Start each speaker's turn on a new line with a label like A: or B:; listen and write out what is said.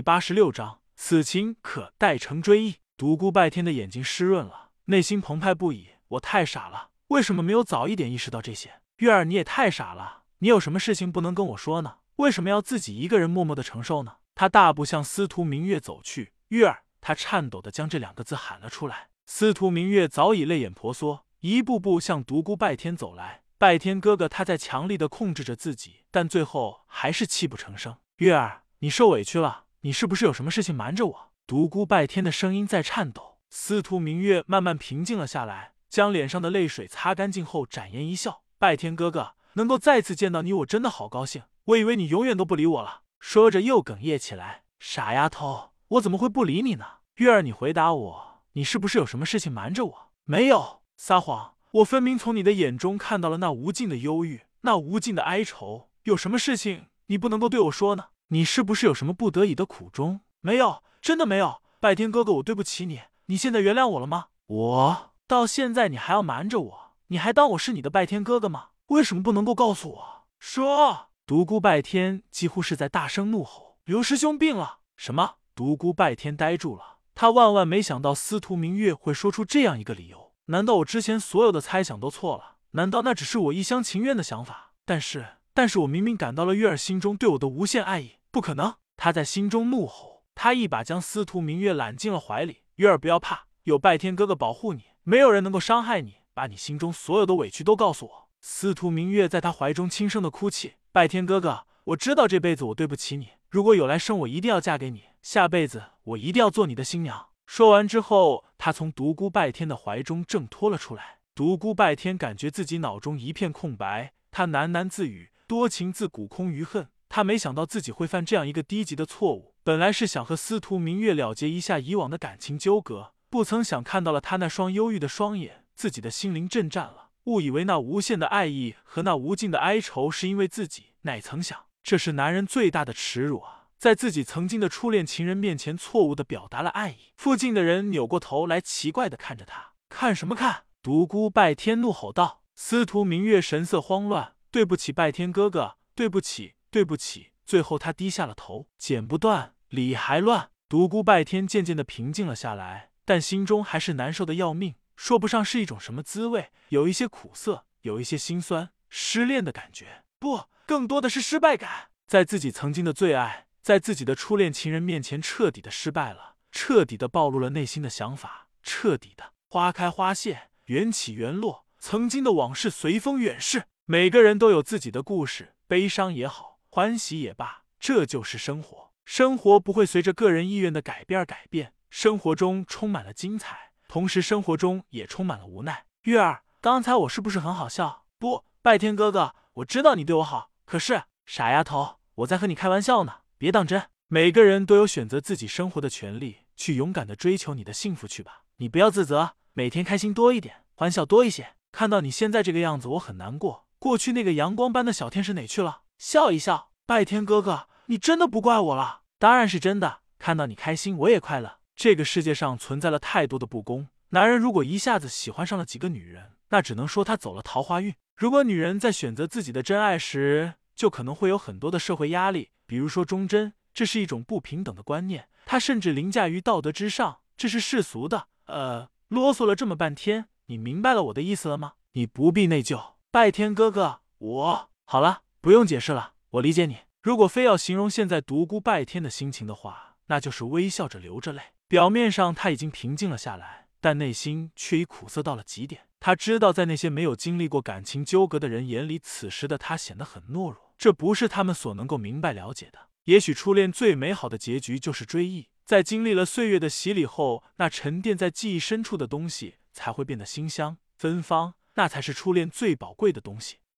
A: 第八十六章，此情可待成追忆。独孤拜天的眼睛湿润了，内心澎湃不已。我太傻了，为什么没有早一点意识到这些？月儿，你也太傻了，你有什么事情不能跟我说呢？为什么要自己一个人默默的承受呢？他大步向司徒明月走去，月儿，他颤抖的将这两个字喊了出来。司徒明月早已泪眼婆娑，一步步向独孤拜天走来。拜天哥哥，他在强力的控制着自己，但最后还是泣不成声。月儿，你受委屈了，你是不是有什么事情瞒着我？独孤拜天的声音在颤抖。司徒明月慢慢平静了下来，将脸上的泪水擦干净后，展颜一笑：“拜天哥哥，能够再次见到你，我真的好高兴。我以为你永远都不理我了。”说着又哽咽起来：“傻丫头，我怎么会不理你呢？月儿，你回答我，你是不是有什么事情瞒着我？没有，撒谎。”我分明从你的眼中看到了那无尽的忧郁，那无尽的哀愁。有什么事情你不能够对我说呢？你是不是有什么不得已的苦衷？没有，真的没有。拜天哥哥，我对不起你。你现在原谅我了吗？我到现在你还要瞒着我？你还当我是你的拜天哥哥吗？为什么不能够告诉我？说！独孤拜天几乎是在大声怒吼：“刘师兄病了！”什么？独孤拜天呆住了。他万万没想到司徒明月会说出这样一个理由。难道我之前所有的猜想都错了？难道那只是我一厢情愿的想法？但是，但是我明明感到了月儿心中对我的无限爱意，不可能！他在心中怒吼，他一把将司徒明月揽进了怀里。月儿，不要怕，有拜天哥哥保护你，没有人能够伤害你。把你心中所有的委屈都告诉我。司徒明月在他怀中轻声的哭泣。拜天哥哥，我知道这辈子我对不起你，如果有来生，我一定要嫁给你，下辈子我一定要做你的新娘。说完之后，他从独孤拜天的怀中挣脱了出来。独孤拜天感觉自己脑中一片空白，他喃喃自语：“多情自古空余恨。”他没想到自己会犯这样一个低级的错误。本来是想和司徒明月了结一下以往的感情纠葛，不曾想看到了他那双忧郁的双眼，自己的心灵震颤了，误以为那无限的爱意和那无尽的哀愁是因为自己，哪曾想这是男人最大的耻辱啊！在自己曾经的初恋情人面前，错误的表达了爱意。附近的人扭过头来，奇怪的看着他。看什么看？独孤拜天怒吼道。司徒明月神色慌乱，对不起，拜天哥哥，对不起，对不起。最后他低下了头。剪不断，理还乱。独孤拜天渐渐的平静了下来，但心中还是难受的要命，说不上是一种什么滋味，有一些苦涩，有一些心酸，失恋的感觉，不，更多的是失败感，在自己曾经的最爱。在自己的初恋情人面前彻底的失败了，彻底的暴露了内心的想法，彻底的花开花谢，缘起缘落，曾经的往事随风远逝。每个人都有自己的故事，悲伤也好，欢喜也罢，这就是生活。生活不会随着个人意愿的改变而改变，生活中充满了精彩，同时生活中也充满了无奈。月儿，刚才我是不是很好笑？不，拜天哥哥，我知道你对我好，可是傻丫头，我在和你开玩笑呢。别当真，每个人都有选择自己生活的权利，去勇敢的追求你的幸福去吧。你不要自责，每天开心多一点，欢笑多一些。看到你现在这个样子，我很难过。过去那个阳光般的小天使哪去了？笑一笑，拜天哥哥，你真的不怪我了？当然是真的。看到你开心，我也快乐。这个世界上存在了太多的不公。男人如果一下子喜欢上了几个女人，那只能说他走了桃花运。如果女人在选择自己的真爱时，就可能会有很多的社会压力。比如说忠贞，这是一种不平等的观念，它甚至凌驾于道德之上，这是世俗的。呃，啰嗦了这么半天，你明白了我的意思了吗？你不必内疚，拜天哥哥，我好了，不用解释了，我理解你。如果非要形容现在独孤拜天的心情的话，那就是微笑着流着泪。表面上他已经平静了下来，但内心却已苦涩到了极点。他知道，在那些没有经历过感情纠葛的人眼里，此时的他显得很懦弱。这不是他们所能够明白了解的。也许初恋最美好的结局就是追忆，在经历了岁月的洗礼后，那沉淀在记忆深处的东西才会变得馨香芬芳，那才是初恋最宝贵的东西。